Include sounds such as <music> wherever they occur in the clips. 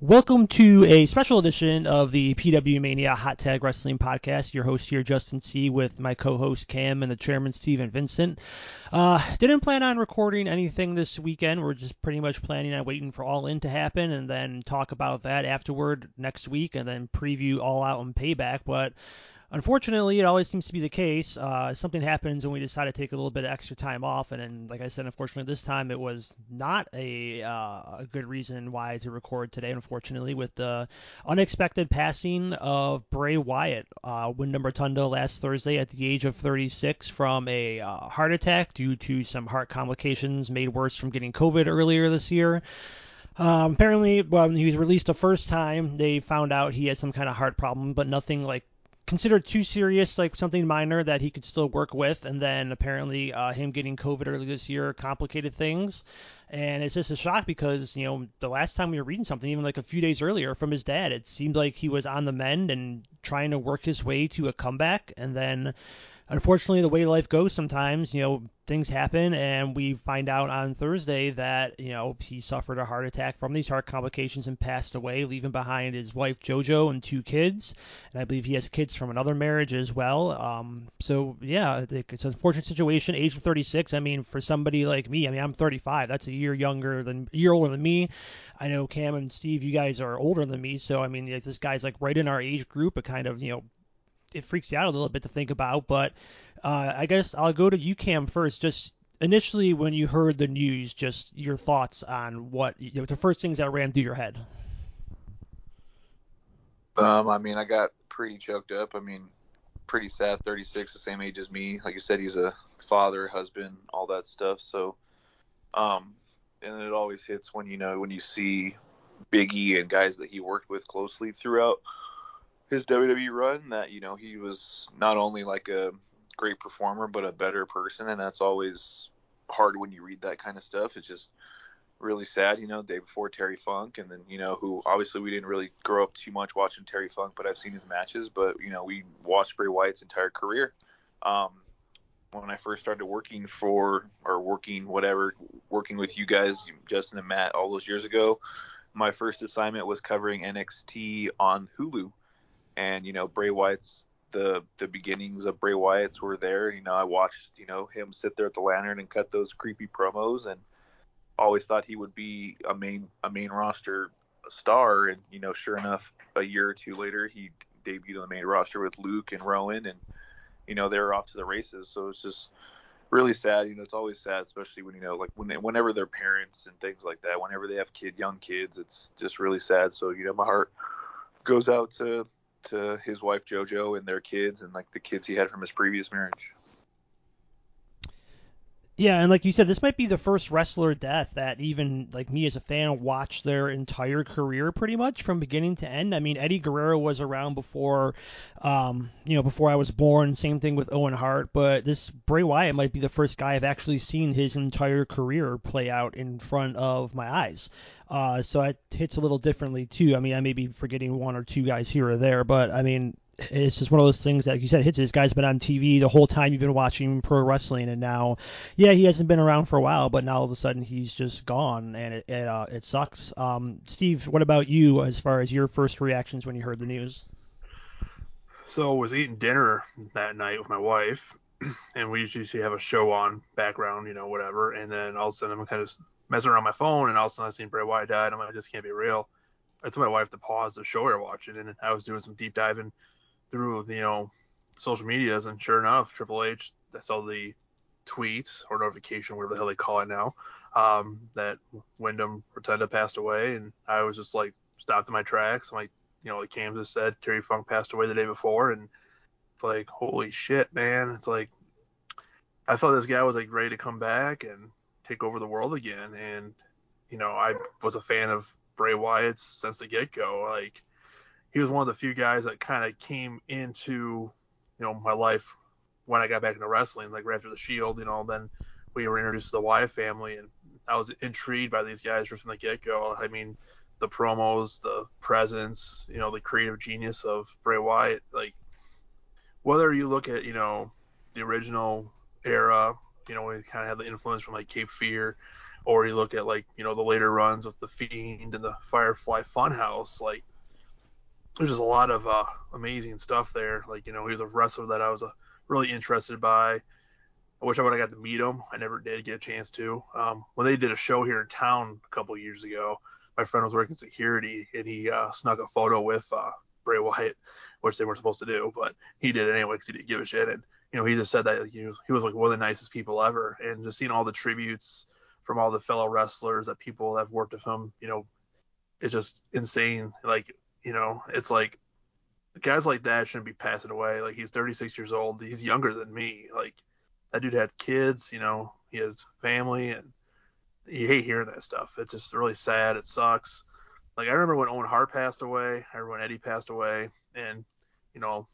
Welcome to a special edition of the PW Mania Hot Tag Wrestling Podcast. Your host here, Justin C, with my co-host Cam and the chairman Steven Vincent. Uh, didn't plan on recording anything this weekend. We're just pretty much planning on waiting for All In to happen and then talk about that afterward next week and then preview All Out and Payback. But Unfortunately, it always seems to be the case. Uh, something happens when we decide to take a little bit of extra time off, and then, like I said, unfortunately, this time it was not a, uh, a good reason why to record today. Unfortunately, with the unexpected passing of Bray Wyatt, uh, Windham Rotunda last Thursday at the age of 36 from a uh, heart attack due to some heart complications made worse from getting COVID earlier this year. Um, apparently, when he was released the first time, they found out he had some kind of heart problem, but nothing like considered too serious, like something minor that he could still work with. And then apparently uh, him getting COVID early this year complicated things. And it's just a shock because, you know, the last time we were reading something, even like a few days earlier from his dad, it seemed like he was on the mend and trying to work his way to a comeback. And then unfortunately, the way life goes sometimes, you know, things happen, and we find out on Thursday that you know he suffered a heart attack from these heart complications and passed away, leaving behind his wife JoJo and two kids, and I believe he has kids from another marriage as well. Um, so yeah, it's an unfortunate situation. Age of 36. I mean, for somebody like me, I mean, I'm 35. That's a year younger than year older than me. I know Cam and Steve, you guys are older than me, so I mean, this guy's like right in our age group. It kind of you know it freaks you out a little bit to think about. But uh, I guess I'll go to you, Cam, first. Just initially, when you heard the news, just your thoughts on what you know, the first things that ran through your head. Um, I mean, I got pretty choked up. I mean, pretty sad. 36, the same age as me. Like you said, he's a father, husband, all that stuff. So, um, and it always hits when you know when you see Biggie and guys that he worked with closely throughout his WWE run that you know he was not only like a great performer but a better person, and that's always hard when you read that kind of stuff. It's just really sad, you know, day before Terry Funk, and then you know who obviously we didn't really grow up too much watching Terry Funk, but I've seen his matches. But you know, we watched Bray Wyatt's entire career. Um, when I first started working for or working whatever, working with you guys, Justin and Matt, all those years ago, my first assignment was covering NXT on Hulu and you know Bray Wyatt's the the beginnings of Bray Wyatt's were there. You know, I watched you know him sit there at the lantern and cut those creepy promos, and always thought he would be a main a main roster star. And you know, sure enough, a year or two later, he debuted on the main roster with Luke and Rowan, and you know they're off to the races. So it's just really sad. You know, it's always sad, especially when you know, like when they, whenever they're parents and things like that. Whenever they have kid, young kids, it's just really sad. So you know, my heart goes out to to his wife JoJo and their kids and like the kids he had from his previous marriage. Yeah, and like you said, this might be the first wrestler death that even like me as a fan watched their entire career pretty much from beginning to end. I mean, Eddie Guerrero was around before, um, you know, before I was born. Same thing with Owen Hart, but this Bray Wyatt might be the first guy I've actually seen his entire career play out in front of my eyes. Uh, so it hits a little differently too. I mean, I may be forgetting one or two guys here or there, but I mean, it's just one of those things that like you said hits. This guy's been on TV the whole time you've been watching pro wrestling, and now, yeah, he hasn't been around for a while, but now all of a sudden he's just gone, and it it, uh, it sucks. Um, Steve, what about you as far as your first reactions when you heard the news? So I was eating dinner that night with my wife, <clears throat> and we usually have a show on background, you know, whatever. And then all of a sudden I'm kind of messing around my phone, and all of a sudden I seen Bray Wyatt died. I'm like, this can't be real. I told my wife to pause the show we were watching, and I was doing some deep diving through you know social medias, and sure enough, Triple H. I saw the tweets or notification, whatever the hell they call it now, um, that Windham Rotunda passed away, and I was just like stopped in my tracks. I'm like, you know, like Kansas said, Terry Funk passed away the day before, and it's like, holy shit, man! It's like I thought this guy was like ready to come back and take over the world again, and you know, I was a fan of Bray Wyatt since the get go. Like he was one of the few guys that kind of came into you know my life when I got back into wrestling, like right after the Shield, you know. Then we were introduced to the Wyatt family, and I was intrigued by these guys from the get go. I mean, the promos, the presence, you know, the creative genius of Bray Wyatt. Like whether you look at you know the original era, you know, we kind of had the influence from like Cape Fear, or you look at like you know the later runs with the Fiend and the Firefly Funhouse, like there's just a lot of uh, amazing stuff there. Like you know he was a wrestler that I was uh, really interested by. I wish I would have got to meet him. I never did get a chance to. Um, when they did a show here in town a couple years ago, my friend was working security and he uh, snuck a photo with uh, Bray Wyatt, which they weren't supposed to do, but he did it anyway because he didn't give a shit. And you know, he just said that he was he was like one of the nicest people ever, and just seeing all the tributes from all the fellow wrestlers that people have worked with him, you know, it's just insane. Like, you know, it's like guys like that shouldn't be passing away. Like he's 36 years old. He's younger than me. Like that dude had kids. You know, he has family, and you hate hearing that stuff. It's just really sad. It sucks. Like I remember when Owen Hart passed away. I remember when Eddie passed away, and you know,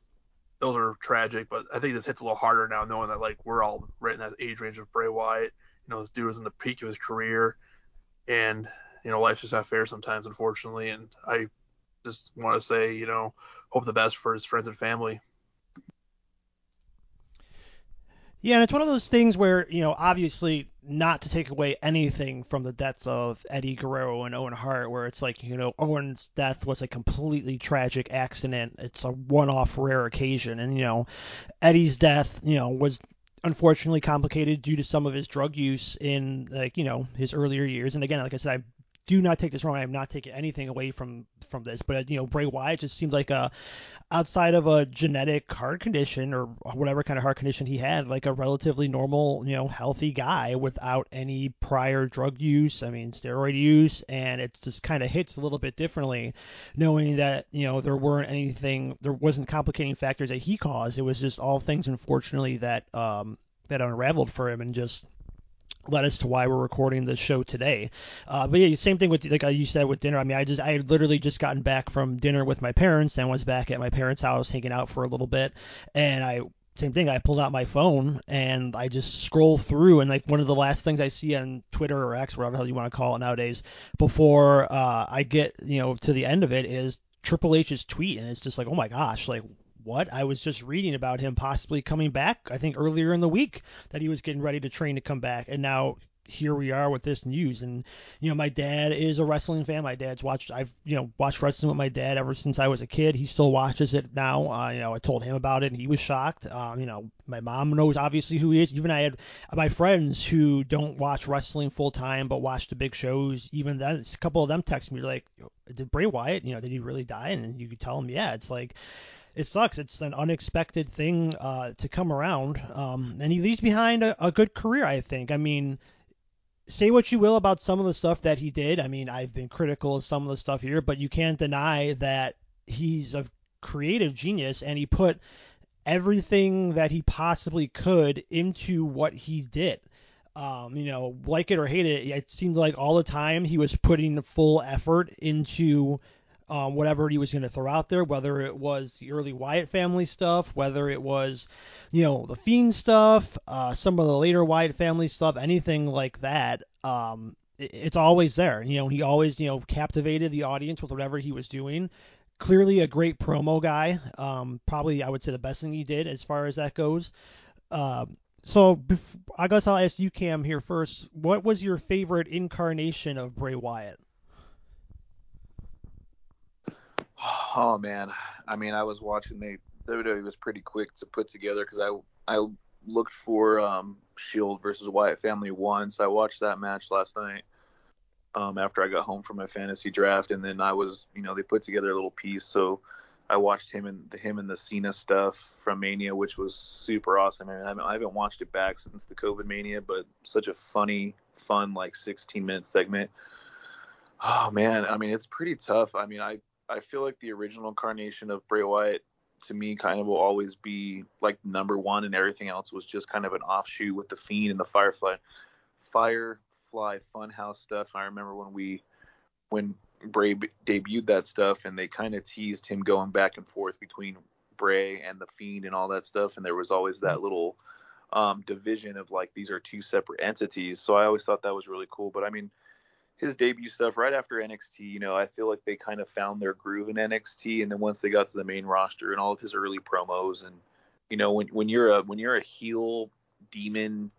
those are tragic. But I think this hits a little harder now, knowing that like we're all right in that age range of Bray Wyatt. You know, this dude was in the peak of his career, and you know, life's just not fair sometimes, unfortunately. And I just want to say, you know, hope the best for his friends and family. Yeah, and it's one of those things where, you know, obviously not to take away anything from the deaths of Eddie Guerrero and Owen Hart, where it's like, you know, Owen's death was a completely tragic accident. It's a one off rare occasion. And, you know, Eddie's death, you know, was unfortunately complicated due to some of his drug use in like you know his earlier years and again like i said i do not take this wrong. I am not taking anything away from from this, but you know, Bray Wyatt just seemed like a outside of a genetic heart condition or whatever kind of heart condition he had, like a relatively normal, you know, healthy guy without any prior drug use. I mean, steroid use, and it just kind of hits a little bit differently, knowing that you know there weren't anything, there wasn't complicating factors that he caused. It was just all things, unfortunately, that um that unraveled for him and just led us to why we're recording this show today. Uh, but yeah, same thing with like you said with dinner. I mean, I just I had literally just gotten back from dinner with my parents and was back at my parents' house hanging out for a little bit, and I same thing. I pulled out my phone and I just scroll through, and like one of the last things I see on Twitter or X, whatever hell you want to call it nowadays, before uh, I get you know to the end of it is Triple H's tweet, and it's just like, oh my gosh, like what? I was just reading about him possibly coming back, I think earlier in the week that he was getting ready to train to come back. And now here we are with this news. And, you know, my dad is a wrestling fan. My dad's watched, I've, you know, watched wrestling with my dad ever since I was a kid. He still watches it now. Uh, you know, I told him about it and he was shocked. Um, you know, my mom knows obviously who he is. Even I had my friends who don't watch wrestling full time but watch the big shows. Even then, a couple of them text me like, did Bray Wyatt, you know, did he really die? And you could tell them, yeah, it's like, it sucks. It's an unexpected thing uh, to come around, um, and he leaves behind a, a, good career. I think. I mean, say what you will about some of the stuff that he did. I mean, I've been critical of some of the stuff here, but you can't deny that he's a creative genius, and he put everything that he possibly could into what he did. Um, you know, like it or hate it, it seemed like all the time he was putting full effort into um, whatever he was going to throw out there, whether it was the early Wyatt family stuff, whether it was, you know, the Fiend stuff, uh, some of the later Wyatt family stuff, anything like that. Um, it, it's always there. You know, he always, you know, captivated the audience with whatever he was doing. Clearly a great promo guy. Um, probably, I would say, the best thing he did as far as that goes. Uh, so I guess I'll ask you, Cam, here first. What was your favorite incarnation of Bray Wyatt? Oh man, I mean, I was watching the WWE was pretty quick to put together because I I looked for um, Shield versus Wyatt Family once. I watched that match last night um, after I got home from my fantasy draft, and then I was you know they put together a little piece, so I watched him and the him and the Cena stuff from Mania, which was super awesome. I, mean, I haven't, I haven't watched it back since the COVID Mania, but such a funny, fun like 16 minute segment. Oh man, I mean it's pretty tough. I mean I I feel like the original incarnation of Bray Wyatt to me kind of will always be like number one, and everything else was just kind of an offshoot with the Fiend and the Firefly, Firefly Funhouse stuff. I remember when we when Bray b- debuted that stuff, and they kind of teased him going back and forth between Bray and the Fiend and all that stuff, and there was always that little um, division of like these are two separate entities. So I always thought that was really cool. But I mean his debut stuff right after NXT, you know, I feel like they kind of found their groove in NXT, and then once they got to the main roster and all of his early promos, and you know, when when you're a when you're a heel demon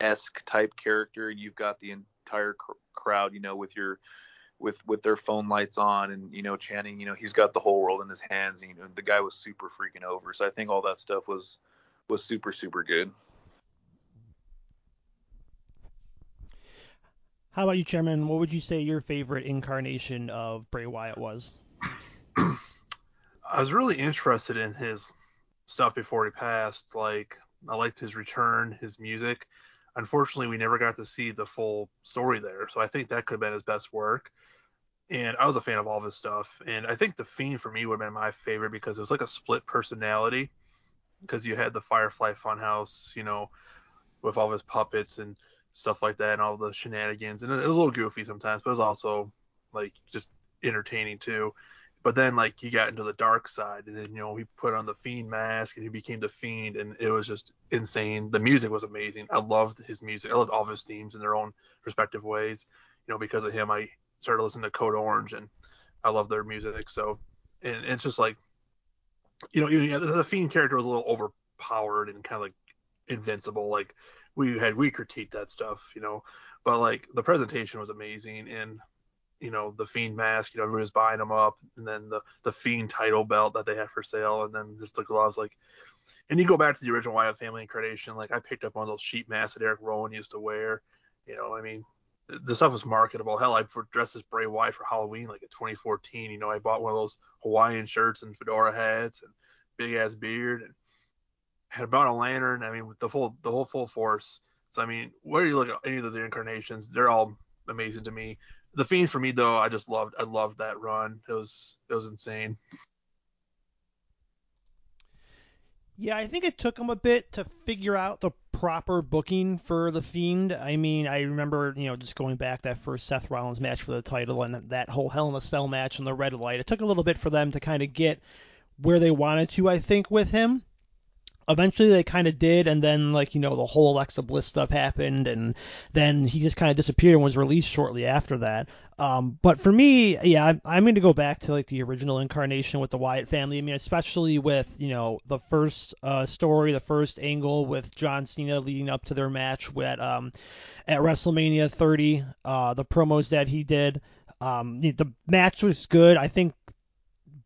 esque type character, and you've got the entire cr- crowd, you know, with your with with their phone lights on and you know chanting, you know, he's got the whole world in his hands. And, you know, the guy was super freaking over. So I think all that stuff was was super super good. How about you, Chairman? What would you say your favorite incarnation of Bray Wyatt was? I was really interested in his stuff before he passed. Like I liked his return, his music. Unfortunately, we never got to see the full story there, so I think that could have been his best work. And I was a fan of all his stuff. And I think the Fiend for me would have been my favorite because it was like a split personality. Because you had the Firefly Funhouse, you know, with all his puppets and stuff like that, and all the shenanigans. And it was a little goofy sometimes, but it was also like just entertaining too. But then like he got into the dark side, and then you know he put on the fiend mask, and he became the fiend, and it was just insane. The music was amazing. I loved his music. I loved all of his themes in their own respective ways. You know, because of him, I started listening to Code Orange, and I love their music. So, and, it's just like, you know, know, the fiend character was a little overpowered and kind of like invincible. Like we had we critiqued that stuff, you know, but like the presentation was amazing, and you know the fiend mask you know everybody was buying them up and then the the fiend title belt that they had for sale and then just the gloves like and you go back to the original Wyatt family incarnation like i picked up one of those sheep masks that eric rowan used to wear you know i mean the stuff was marketable. Hell i dressed as bray wyatt for halloween like in 2014 you know i bought one of those hawaiian shirts and fedora hats and big ass beard and had bought a lantern i mean with the full the whole full force so i mean where you look at any of the incarnations they're all amazing to me the Fiend for me though, I just loved I loved that run. It was it was insane. Yeah, I think it took him a bit to figure out the proper booking for the Fiend. I mean, I remember, you know, just going back that first Seth Rollins match for the title and that whole Hell in a Cell match in the red light. It took a little bit for them to kind of get where they wanted to, I think, with him eventually they kind of did, and then like you know the whole Alexa Bliss stuff happened, and then he just kind of disappeared and was released shortly after that. Um, but for me, yeah, I'm, I'm going to go back to like the original incarnation with the Wyatt family. I mean, especially with you know the first uh, story, the first angle with John Cena leading up to their match at um, at WrestleMania 30, uh, the promos that he did. Um, the match was good. I think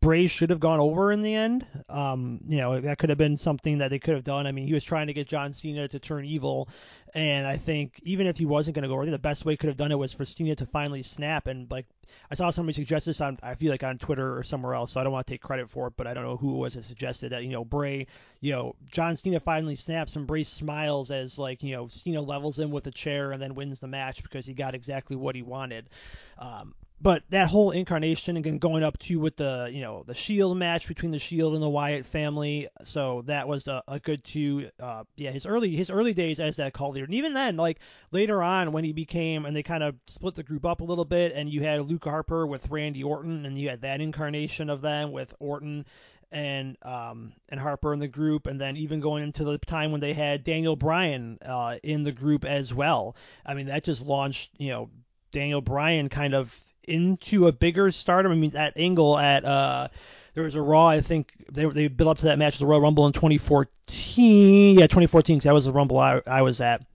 Bray should have gone over in the end. Um, you know, that could have been something that they could have done. I mean, he was trying to get John Cena to turn evil, and I think even if he wasn't going to go over, the best way he could have done it was for Cena to finally snap. And like, I saw somebody suggest this on, I feel like on Twitter or somewhere else, so I don't want to take credit for it, but I don't know who it was that suggested that, you know, Bray, you know, John Cena finally snaps and Bray smiles as like, you know, Cena levels him with a chair and then wins the match because he got exactly what he wanted. Um, but that whole incarnation again going up to with the you know the Shield match between the Shield and the Wyatt family, so that was a, a good two. Uh, yeah, his early his early days as that call leader, and even then, like later on when he became and they kind of split the group up a little bit, and you had Luke Harper with Randy Orton, and you had that incarnation of them with Orton and um, and Harper in the group, and then even going into the time when they had Daniel Bryan uh, in the group as well. I mean, that just launched you know Daniel Bryan kind of into a bigger stardom. I mean, that angle at uh, there was a Raw. I think they they built up to that match, the Royal Rumble in 2014. Yeah, 2014. Because that was the Rumble I, I was at.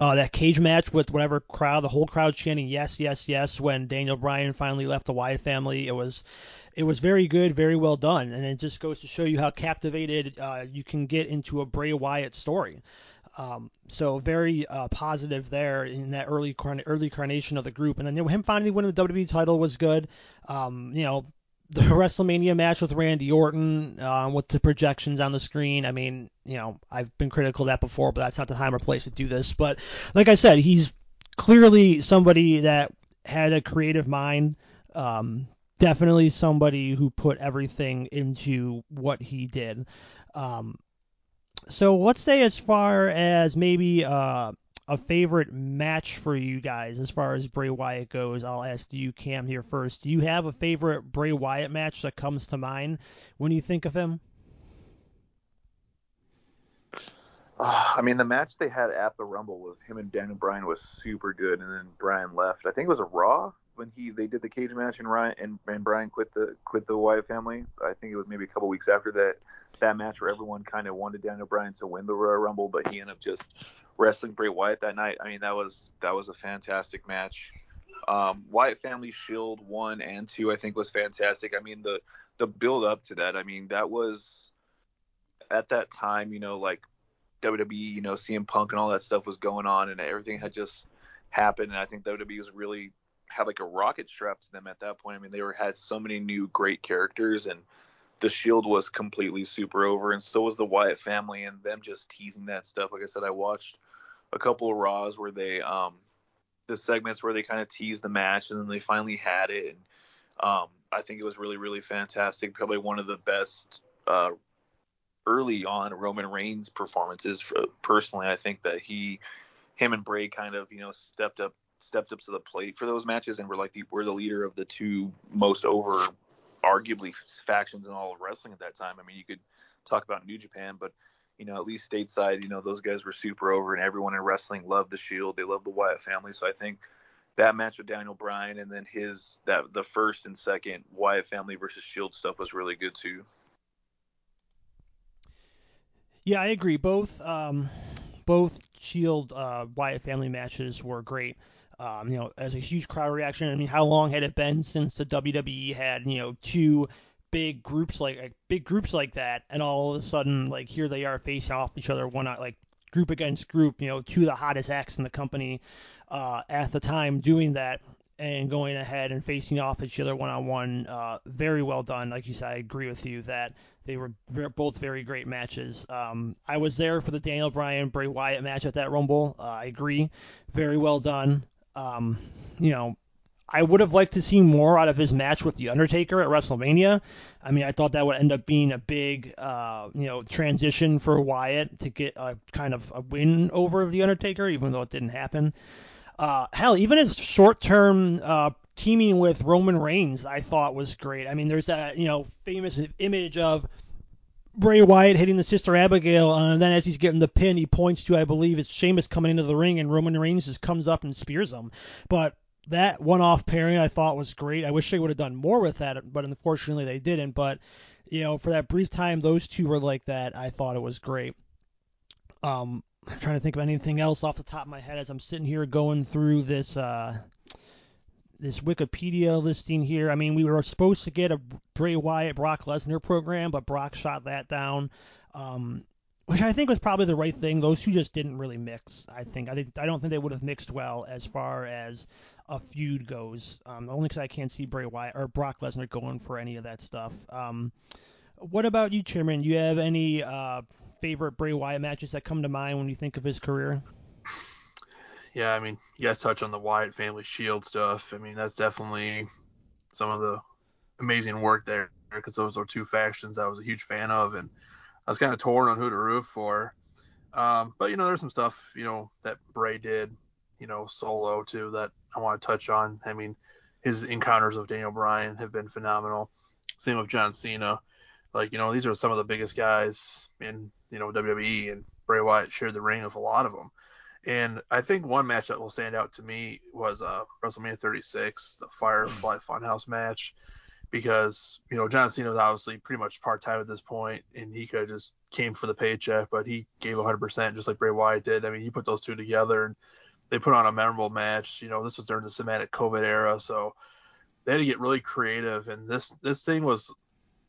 Uh, that cage match with whatever crowd, the whole crowd chanting yes, yes, yes when Daniel Bryan finally left the Wyatt family. It was it was very good, very well done, and it just goes to show you how captivated uh, you can get into a Bray Wyatt story. Um, so very uh, positive there in that early early carnation of the group, and then him finally winning the WWE title was good. Um, you know, the <laughs> WrestleMania match with Randy Orton uh, with the projections on the screen. I mean, you know, I've been critical of that before, but that's not the time or place to do this. But like I said, he's clearly somebody that had a creative mind. Um, definitely somebody who put everything into what he did. Um, so let's say as far as maybe uh, a favorite match for you guys as far as Bray Wyatt goes. I'll ask you, Cam, here first. Do you have a favorite Bray Wyatt match that comes to mind when you think of him? <sighs> I mean, the match they had at the Rumble with him and Daniel Bryan was super good, and then Bryan left. I think it was a Raw. When he they did the cage match and Ryan and, and Bryan quit the quit the Wyatt family. I think it was maybe a couple weeks after that that match where everyone kind of wanted Daniel Bryan to win the Royal Rumble, but he ended up just wrestling Bray Wyatt that night. I mean, that was that was a fantastic match. Um, Wyatt Family Shield one and two, I think, was fantastic. I mean, the the build up to that. I mean, that was at that time, you know, like WWE, you know, CM Punk and all that stuff was going on, and everything had just happened. And I think WWE was really had like a rocket strapped to them at that point. I mean, they were had so many new great characters, and the Shield was completely super over, and so was the Wyatt family, and them just teasing that stuff. Like I said, I watched a couple of Raws where they um the segments where they kind of teased the match, and then they finally had it. And um, I think it was really, really fantastic. Probably one of the best uh, early on Roman Reigns performances. For, personally, I think that he, him and Bray kind of, you know, stepped up, stepped up to the plate for those matches, and were like the were the leader of the two most over, arguably factions in all of wrestling at that time. I mean, you could talk about New Japan, but you know, at least stateside, you know, those guys were super over, and everyone in wrestling loved the Shield. They loved the Wyatt family. So I think that match with Daniel Bryan and then his that the first and second Wyatt family versus Shield stuff was really good too. Yeah, I agree. Both um, both Shield uh, Wyatt family matches were great. Um, you know, as a huge crowd reaction. I mean, how long had it been since the WWE had you know two big groups like, like big groups like that, and all of a sudden like here they are facing off each other, one on like group against group. You know, two of the hottest acts in the company uh, at the time doing that and going ahead and facing off each other one on one. Very well done. Like you said, I agree with you that they were both very great matches. Um, I was there for the Daniel Bryan Bray Wyatt match at that Rumble. Uh, I agree. Very well done. Um, you know, I would have liked to see more out of his match with the Undertaker at WrestleMania. I mean, I thought that would end up being a big, uh, you know, transition for Wyatt to get a kind of a win over the Undertaker, even though it didn't happen. Uh, hell, even his short-term uh, teaming with Roman Reigns, I thought was great. I mean, there's that you know famous image of Bray Wyatt hitting the Sister Abigail, uh, and then as he's getting the pin, he points to I believe it's Sheamus coming into the ring, and Roman Reigns just comes up and spears him. But that one-off pairing I thought was great. I wish they would have done more with that, but unfortunately they didn't. But you know, for that brief time those two were like that, I thought it was great. Um, I'm trying to think of anything else off the top of my head as I'm sitting here going through this uh, this Wikipedia listing here. I mean, we were supposed to get a Bray Wyatt Brock Lesnar program, but Brock shot that down, um, which I think was probably the right thing. Those two just didn't really mix. I think I think I don't think they would have mixed well as far as a feud goes. Um, only because I can't see Bray Wyatt or Brock Lesnar going for any of that stuff. Um, what about you, Chairman? Do you have any uh, favorite Bray Wyatt matches that come to mind when you think of his career? Yeah, I mean, you guys touch on the Wyatt family Shield stuff. I mean, that's definitely some of the amazing work there because those are two factions I was a huge fan of, and I was kind of torn on who to root for. Um, but you know, there's some stuff you know that Bray did, you know, solo too that I want to touch on. I mean, his encounters with Daniel Bryan have been phenomenal. Same with John Cena. Like you know, these are some of the biggest guys in you know WWE, and Bray Wyatt shared the ring with a lot of them. And I think one match that will stand out to me was uh, WrestleMania 36, the Firefly Funhouse match, because you know John Cena was obviously pretty much part time at this point, and he could have just came for the paycheck, but he gave 100% just like Bray Wyatt did. I mean, he put those two together, and they put on a memorable match. You know, this was during the Sematic COVID era, so they had to get really creative, and this this thing was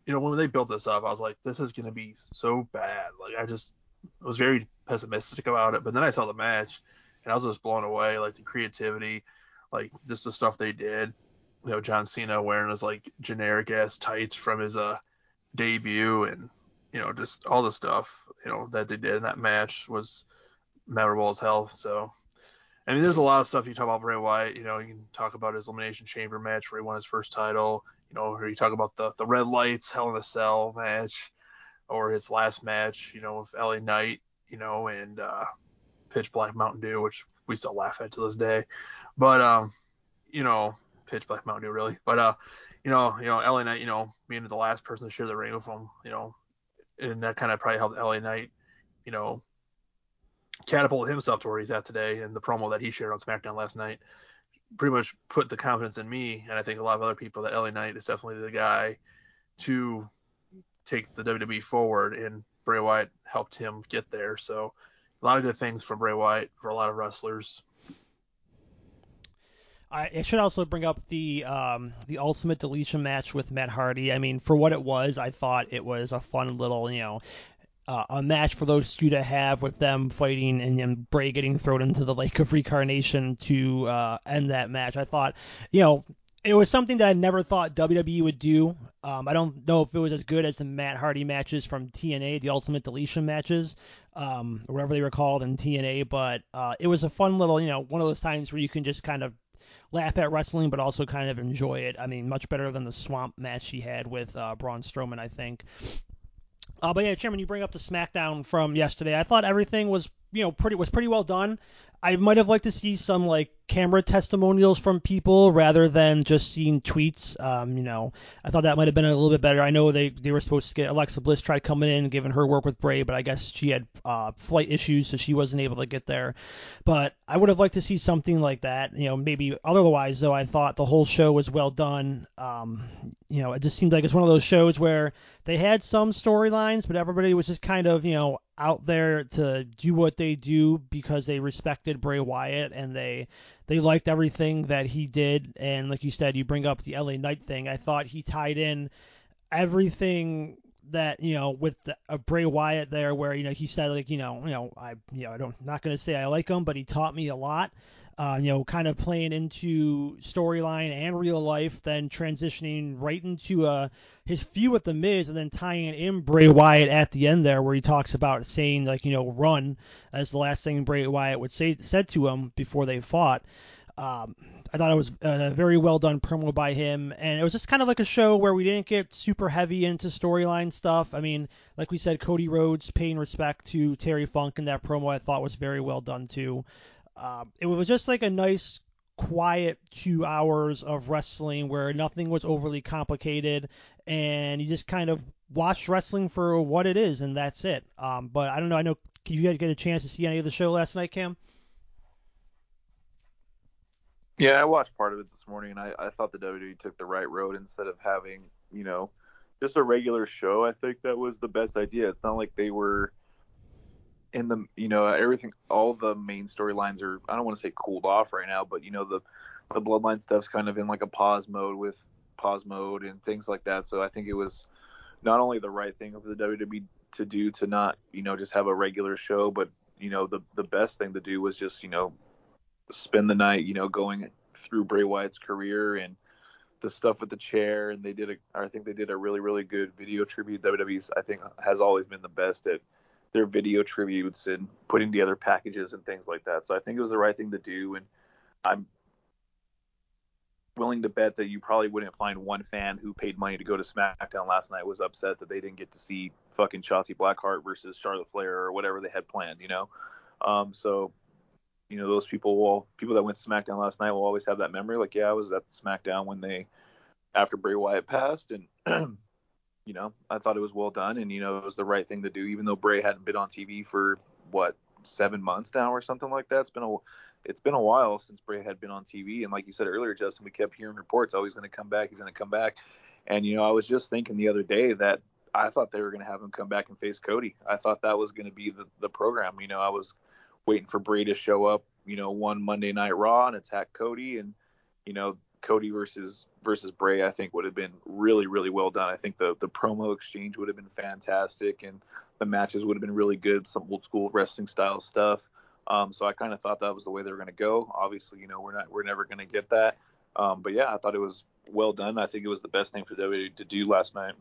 you know, when they built this up, I was like, this is going to be so bad. Like, I just it was very pessimistic about it. But then I saw the match, and I was just blown away. Like the creativity, like just the stuff they did. You know, John Cena wearing his like generic ass tights from his uh debut, and you know, just all the stuff you know that they did in that match was memorable as hell. So. I mean, there's a lot of stuff you talk about Bray Wyatt. You know, you can talk about his Elimination Chamber match where he won his first title you know, or you talk about the the red lights, Hell in a Cell match, or his last match, you know, with LA Knight, you know, and uh, Pitch Black Mountain Dew, which we still laugh at to this day. But um, you know, Pitch Black Mountain Dew really. But uh, you know, you know, LA Knight, you know, being the last person to share the ring with him, you know, and that kind of probably helped LA Knight, you know, catapult himself to where he's at today. And the promo that he shared on SmackDown last night pretty much put the confidence in me, and I think a lot of other people that LA Knight is definitely the guy to take the WWE forward, and Bray Wyatt helped him get there. So a lot of good things for Bray Wyatt for a lot of wrestlers. I, should also bring up the um, the Ultimate Deletion match with Matt Hardy. I mean, for what it was, I thought it was a fun little, you know, uh, a match for those two to have with them fighting and then Bray getting thrown into the Lake of Reincarnation to uh, end that match. I thought, you know, it was something that I never thought WWE would do. Um, I don't know if it was as good as the Matt Hardy matches from TNA, the Ultimate Deletion matches, um, or whatever they were called in TNA, but uh, it was a fun little, you know, one of those times where you can just kind of laugh at wrestling, but also kind of enjoy it. I mean, much better than the Swamp match he had with uh, Braun Strowman, I think. Uh, but yeah, Chairman, you bring up the SmackDown from yesterday. I thought everything was you know pretty was pretty well done. I might have liked to see some like camera testimonials from people rather than just seeing tweets. Um, you know, I thought that might have been a little bit better. I know they they were supposed to get Alexa Bliss tried coming in, given her work with Bray, but I guess she had uh, flight issues, so she wasn't able to get there. But I would have liked to see something like that. You know, maybe otherwise though, I thought the whole show was well done. Um, you know, it just seemed like it's one of those shows where they had some storylines, but everybody was just kind of you know out there to do what they do because they respected Bray Wyatt and they they liked everything that he did. And like you said, you bring up the LA Knight thing. I thought he tied in everything that you know with the, uh, Bray Wyatt there, where you know he said like you know you know I you know I don't not gonna say I like him, but he taught me a lot uh, you know, kind of playing into storyline and real life, then transitioning right into uh, his feud with the Miz, and then tying in Bray Wyatt at the end there, where he talks about saying like you know run as the last thing Bray Wyatt would say said to him before they fought. Um, I thought it was a very well done promo by him, and it was just kind of like a show where we didn't get super heavy into storyline stuff. I mean, like we said, Cody Rhodes paying respect to Terry Funk in that promo, I thought was very well done too. Um, it was just like a nice, quiet two hours of wrestling where nothing was overly complicated, and you just kind of watched wrestling for what it is, and that's it. Um, but I don't know. I know. Did you guys get a chance to see any of the show last night, Cam? Yeah, I watched part of it this morning, and I, I thought the WWE took the right road instead of having, you know, just a regular show. I think that was the best idea. It's not like they were in the you know everything all the main storylines are I don't want to say cooled off right now, but you know the the bloodline stuff's kind of in like a pause mode with pause mode and things like that. So I think it was not only the right thing for the WWE to do to not you know just have a regular show, but you know the the best thing to do was just you know spend the night you know going through Bray Wyatt's career and the stuff with the chair and they did a I think they did a really really good video tribute. WWE's I think has always been the best at their video tributes and putting together packages and things like that. So I think it was the right thing to do, and I'm willing to bet that you probably wouldn't find one fan who paid money to go to SmackDown last night was upset that they didn't get to see fucking Shotzi Blackheart versus Charlotte Flair or whatever they had planned, you know. Um, so you know those people will people that went to SmackDown last night will always have that memory. Like, yeah, I was at SmackDown when they after Bray Wyatt passed, and <clears throat> you know, I thought it was well done, and you know, it was the right thing to do, even though Bray hadn't been on TV for what seven months now or something like that. It's been a it's been a while since Bray had been on TV, and like you said earlier, Justin, we kept hearing reports, oh, he's going to come back, he's going to come back, and you know, I was just thinking the other day that I thought they were going to have him come back and face Cody. I thought that was going to be the the program. You know, I was waiting for Bray to show up, you know, one Monday Night Raw and attack Cody, and you know, Cody versus versus Bray, I think would have been really really well done. I think the the promo exchange would have been fantastic, and the matches would have been really good, some old school wrestling style stuff. Um, so I kind of thought that was the way they were going to go. Obviously, you know, we're not we're never going to get that. Um, but yeah, I thought it was well done. I think it was the best thing for WWE to do last night.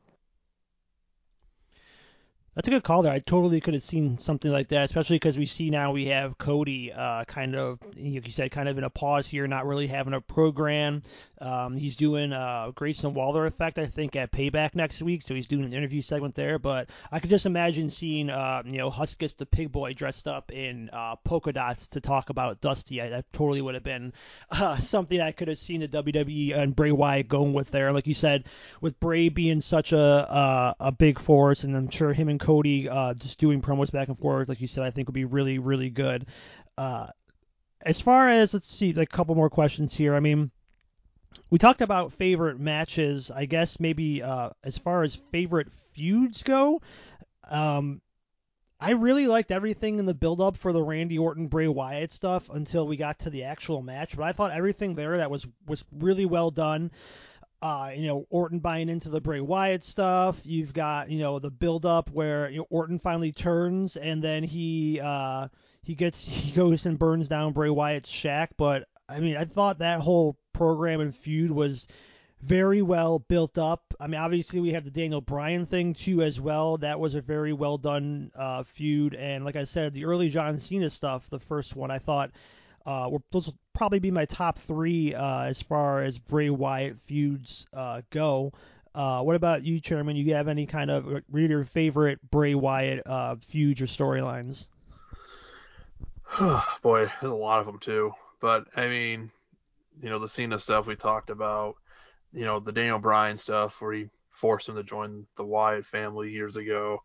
That's a good call there. I totally could have seen something like that, especially because we see now we have Cody uh, kind of, like you said, kind of in a pause here, not really having a program. Um, he's doing uh, Grayson Waller effect, I think, at Payback next week, so he's doing an interview segment there. But I could just imagine seeing, uh, you know, Huskus the Pig Boy dressed up in uh, polka dots to talk about Dusty. I, that totally would have been <laughs> uh, something I could have seen the WWE and Bray Wyatt going with there. Like you said, with Bray being such a uh, a big force, and I'm sure him and Cody uh, just doing promos back and forth, like you said, I think would be really, really good. Uh, as far as let's see, like a couple more questions here. I mean, we talked about favorite matches. I guess maybe uh, as far as favorite feuds go, um, I really liked everything in the build up for the Randy Orton Bray Wyatt stuff until we got to the actual match. But I thought everything there that was was really well done. Uh, you know, Orton buying into the Bray Wyatt stuff. You've got, you know, the build up where you know, Orton finally turns and then he uh, he gets <laughs> he goes and burns down Bray Wyatt's shack. But I mean, I thought that whole program and feud was very well built up. I mean, obviously we have the Daniel Bryan thing too as well. That was a very well done uh, feud, and like I said, the early John Cena stuff, the first one, I thought uh, those will probably be my top three uh, as far as Bray Wyatt feuds uh, go. Uh, what about you, Chairman? You have any kind of read your favorite Bray Wyatt uh, feuds or storylines? <sighs> Boy, there's a lot of them too. But I mean, you know, the Cena stuff we talked about, you know, the Daniel Bryan stuff where he forced him to join the Wyatt family years ago,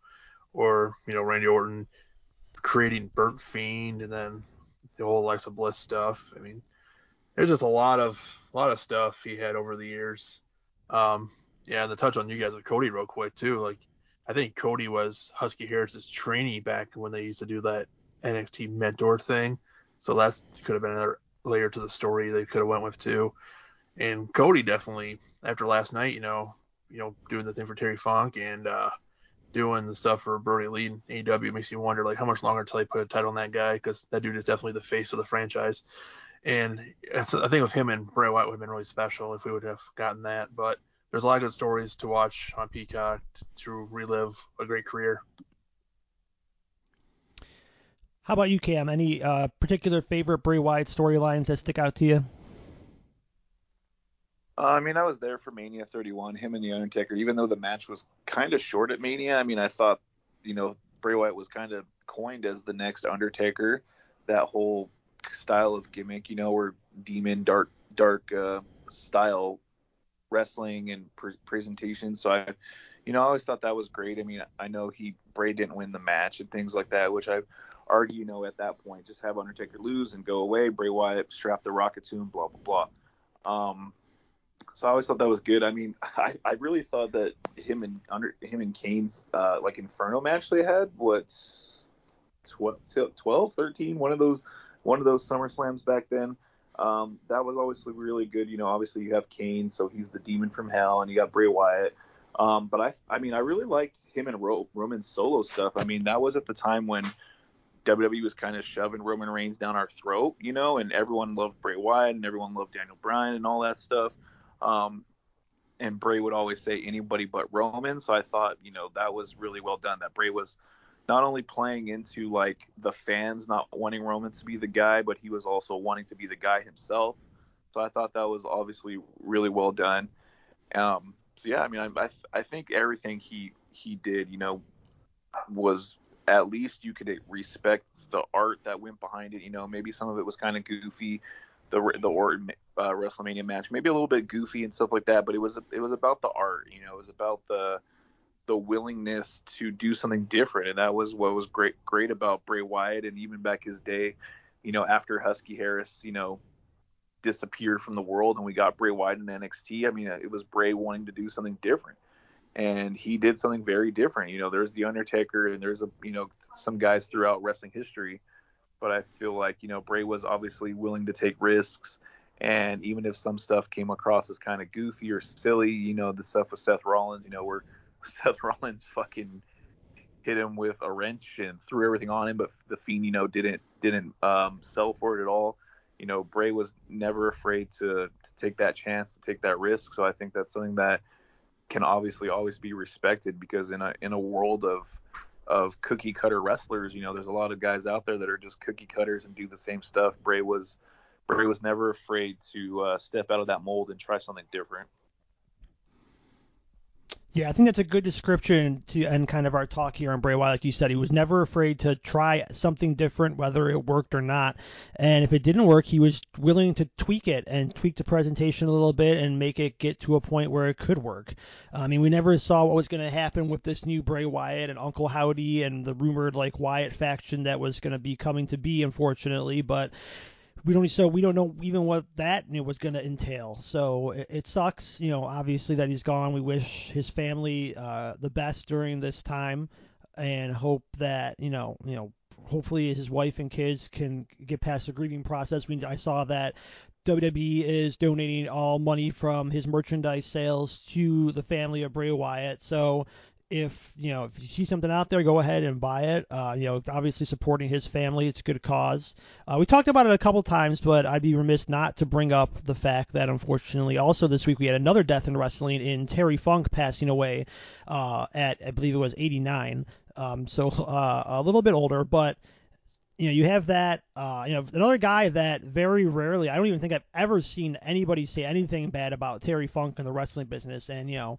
or you know, Randy Orton creating Burnt Fiend, and then the whole Alexa Bliss stuff. I mean, there's just a lot of a lot of stuff he had over the years. Um, yeah, and the touch on you guys with Cody real quick too. Like, I think Cody was Husky Harris's trainee back when they used to do that NXT mentor thing. So that's could have been another layer to the story they could have went with too. And Cody definitely after last night, you know, you know, doing the thing for Terry Funk and uh, doing the stuff for Brodie Lee and AEW makes you wonder like how much longer until they put a title on that guy because that dude is definitely the face of the franchise. And I think with him and Bray Wyatt would have been really special if we would have gotten that. But there's a lot of good stories to watch on Peacock to relive a great career. How about you, Cam? Any uh, particular favorite Bray Wyatt storylines that stick out to you? Uh, I mean, I was there for Mania 31, him and The Undertaker, even though the match was kind of short at Mania. I mean, I thought, you know, Bray Wyatt was kind of coined as the next Undertaker. That whole style of gimmick, you know, where demon, dark, dark uh, style wrestling and pre- presentation. So I, you know, I always thought that was great. I mean, I know he Bray didn't win the match and things like that, which I argue, you know, at that point, just have Undertaker lose and go away. Bray Wyatt strap the rocket to him, blah blah blah. Um, so I always thought that was good. I mean, <laughs> I, I really thought that him and under him and Kane's uh, like Inferno match they had what 12, 13, one of those one of those Summer Slams back then. Um, that was obviously really good. You know, obviously you have Kane, so he's the demon from hell, and you got Bray Wyatt. Um, but I, I mean, I really liked him and Ro- Roman's solo stuff. I mean, that was at the time when WWE was kind of shoving Roman Reigns down our throat, you know, and everyone loved Bray Wyatt and everyone loved Daniel Bryan and all that stuff. Um, and Bray would always say anybody but Roman. So I thought, you know, that was really well done. That Bray was not only playing into like the fans not wanting Roman to be the guy, but he was also wanting to be the guy himself. So I thought that was obviously really well done. Um, so yeah, I mean, I, I, I think everything he he did, you know, was at least you could respect the art that went behind it. You know, maybe some of it was kind of goofy, the the Orton uh, WrestleMania match, maybe a little bit goofy and stuff like that, but it was it was about the art, you know, it was about the the willingness to do something different, and that was what was great great about Bray Wyatt, and even back his day, you know, after Husky Harris, you know, disappeared from the world, and we got Bray Wyatt in NXT. I mean, it was Bray wanting to do something different, and he did something very different. You know, there's the Undertaker, and there's a you know some guys throughout wrestling history but I feel like you know Bray was obviously willing to take risks, and even if some stuff came across as kind of goofy or silly, you know the stuff with Seth Rollins, you know where <laughs> Seth Rollins fucking hit him with a wrench and threw everything on him, but the Fiend you know didn't didn't um, sell for it at all. You know Bray was never afraid to to take that chance, to take that risk. So I think that's something that can obviously always be respected because in a in a world of of cookie cutter wrestlers. You know, there's a lot of guys out there that are just cookie cutters and do the same stuff. Bray was Bray was never afraid to uh, step out of that mold and try something different. Yeah, I think that's a good description to end kind of our talk here on Bray Wyatt. Like you said, he was never afraid to try something different, whether it worked or not. And if it didn't work, he was willing to tweak it and tweak the presentation a little bit and make it get to a point where it could work. I mean, we never saw what was going to happen with this new Bray Wyatt and Uncle Howdy and the rumored like Wyatt faction that was going to be coming to be, unfortunately. But we don't so we don't know even what that you was going to entail. So it, it, sucks, you know, obviously that he's gone. We wish his family uh, the best during this time, and hope that you know you know hopefully his wife and kids can get past the grieving process. We I saw that WWE is donating all money from his merchandise sales to the family of Bray Wyatt. So if you know if you see something out there, go ahead and buy it. Uh, you know, obviously supporting his family, it's a good cause. Uh, we talked about it a couple times, but I'd be remiss not to bring up the fact that unfortunately, also this week we had another death in wrestling in Terry Funk passing away uh, at I believe it was 89. Um, so uh, a little bit older, but you know, you have that, uh, you know, another guy that very rarely, I don't even think I've ever seen anybody say anything bad about Terry Funk in the wrestling business. And, you know,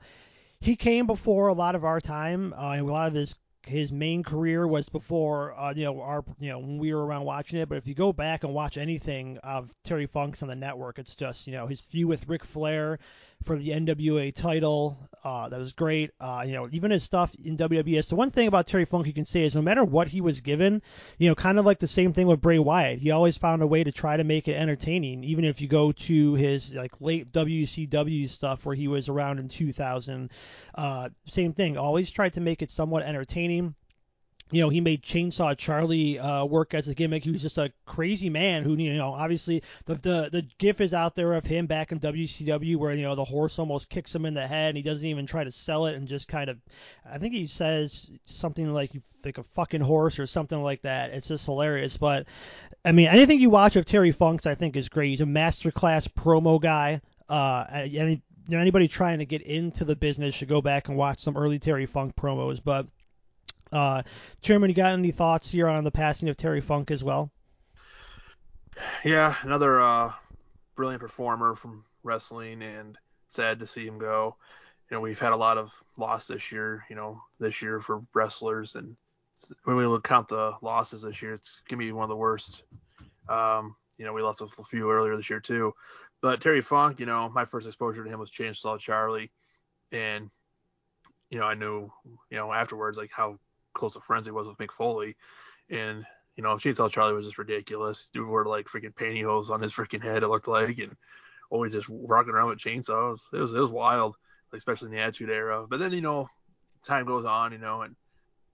he came before a lot of our time. Uh, a lot of his his main career was before uh, you know our you know when we were around watching it. But if you go back and watch anything of Terry Funk's on the network, it's just you know his feud with Ric Flair for the NWA title. Uh, that was great. Uh, you know, even his stuff in WWE. So one thing about Terry Funk you can say is no matter what he was given, you know, kind of like the same thing with Bray Wyatt. He always found a way to try to make it entertaining. Even if you go to his like late WCW stuff where he was around in 2000, uh, same thing. Always tried to make it somewhat entertaining you know, he made Chainsaw Charlie uh, work as a gimmick. He was just a crazy man who, you know, obviously the, the the gif is out there of him back in WCW where you know the horse almost kicks him in the head and he doesn't even try to sell it and just kind of, I think he says something like like a fucking horse or something like that. It's just hilarious. But I mean, anything you watch of Terry Funk's, I think is great. He's a masterclass promo guy. Uh, any, anybody trying to get into the business should go back and watch some early Terry Funk promos, but uh, Chairman, you got any thoughts here on the passing of Terry Funk as well? Yeah, another uh, brilliant performer from wrestling, and sad to see him go. You know, we've had a lot of loss this year. You know, this year for wrestlers, and when we look count the losses this year, it's gonna be one of the worst. Um, you know, we lost a few earlier this year too. But Terry Funk, you know, my first exposure to him was Chainsaw Charlie, and you know, I knew, you know, afterwards like how close of friends he was with Mick Foley, and you know Chainsaw Charlie was just ridiculous. He wore like freaking pantyhose on his freaking head. It looked like, and always just rocking around with chainsaws. It was it was wild, especially in the Attitude Era. But then you know, time goes on, you know, and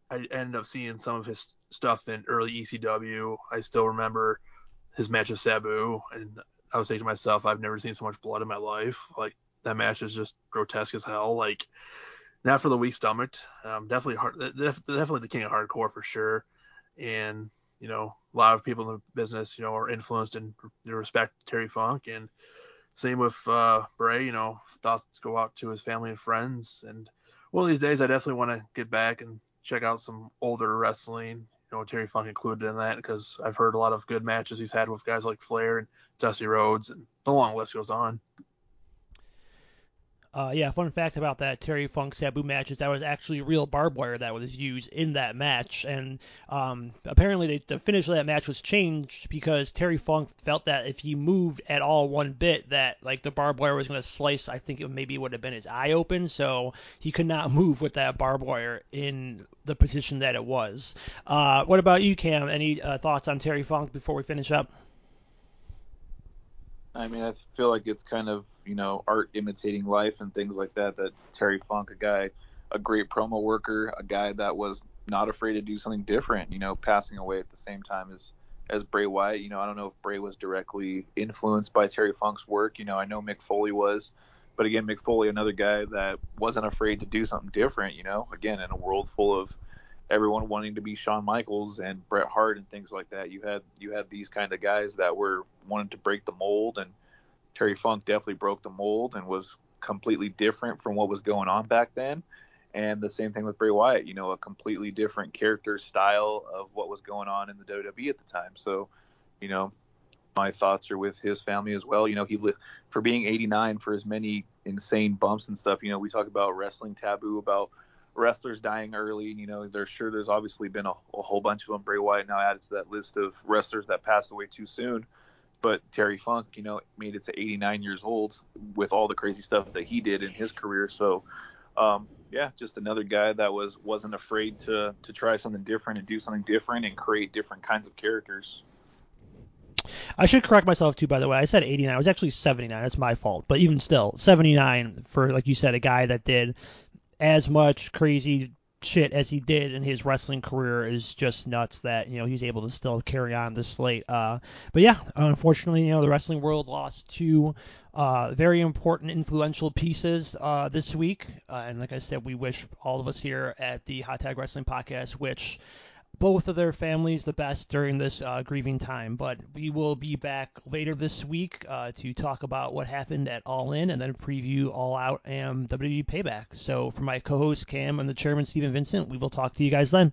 I ended up seeing some of his stuff in early ECW. I still remember his match with Sabu, and I was saying to myself, I've never seen so much blood in my life. Like that match is just grotesque as hell. Like not for the weak stomached. Um, definitely hard, definitely the king of hardcore for sure. And you know, a lot of people in the business, you know, are influenced and respect Terry Funk. And same with uh, Bray. You know, thoughts go out to his family and friends. And one of these days, I definitely want to get back and check out some older wrestling. You know, Terry Funk included in that because I've heard a lot of good matches he's had with guys like Flair and Dusty Rhodes, and the long list goes on. Uh, yeah, fun fact about that Terry Funk Sabu match is that was actually real barbed wire that was used in that match, and um, apparently they, the finish of that match was changed because Terry Funk felt that if he moved at all one bit, that like the barbed wire was going to slice. I think it maybe would have been his eye open, so he could not move with that barbed wire in the position that it was. Uh, what about you, Cam? Any uh, thoughts on Terry Funk before we finish up? I mean, I feel like it's kind of you know art imitating life and things like that. That Terry Funk, a guy, a great promo worker, a guy that was not afraid to do something different. You know, passing away at the same time as as Bray Wyatt. You know, I don't know if Bray was directly influenced by Terry Funk's work. You know, I know Mick Foley was, but again, Mick Foley, another guy that wasn't afraid to do something different. You know, again, in a world full of everyone wanting to be Shawn Michaels and Bret Hart and things like that. You had you had these kind of guys that were wanting to break the mold, and Terry Funk definitely broke the mold and was completely different from what was going on back then. And the same thing with Bray Wyatt, you know, a completely different character style of what was going on in the WWE at the time. So, you know, my thoughts are with his family as well. You know, he lived for being 89 for as many insane bumps and stuff. You know, we talk about wrestling taboo about wrestlers dying early. You know, there's sure there's obviously been a, a, whole bunch of them. Bray Wyatt now added to that list of wrestlers that passed away too soon. But Terry Funk, you know, made it to 89 years old with all the crazy stuff that he did in his career. So, um, yeah, just another guy that was wasn't afraid to to try something different and do something different and create different kinds of characters. I should correct myself too. By the way, I said 89. I was actually 79. That's my fault. But even still, 79 for like you said, a guy that did as much crazy shit as he did in his wrestling career is just nuts that you know he's able to still carry on this slate. Uh, but yeah, unfortunately, you know the wrestling world lost two uh, very important, influential pieces uh, this week, uh, and like I said, we wish all of us here at the Hot Tag Wrestling Podcast, which both of their families the best during this uh, grieving time. But we will be back later this week uh, to talk about what happened at All In and then preview All Out and WWE Payback. So for my co-host Cam and the chairman Steven Vincent, we will talk to you guys then.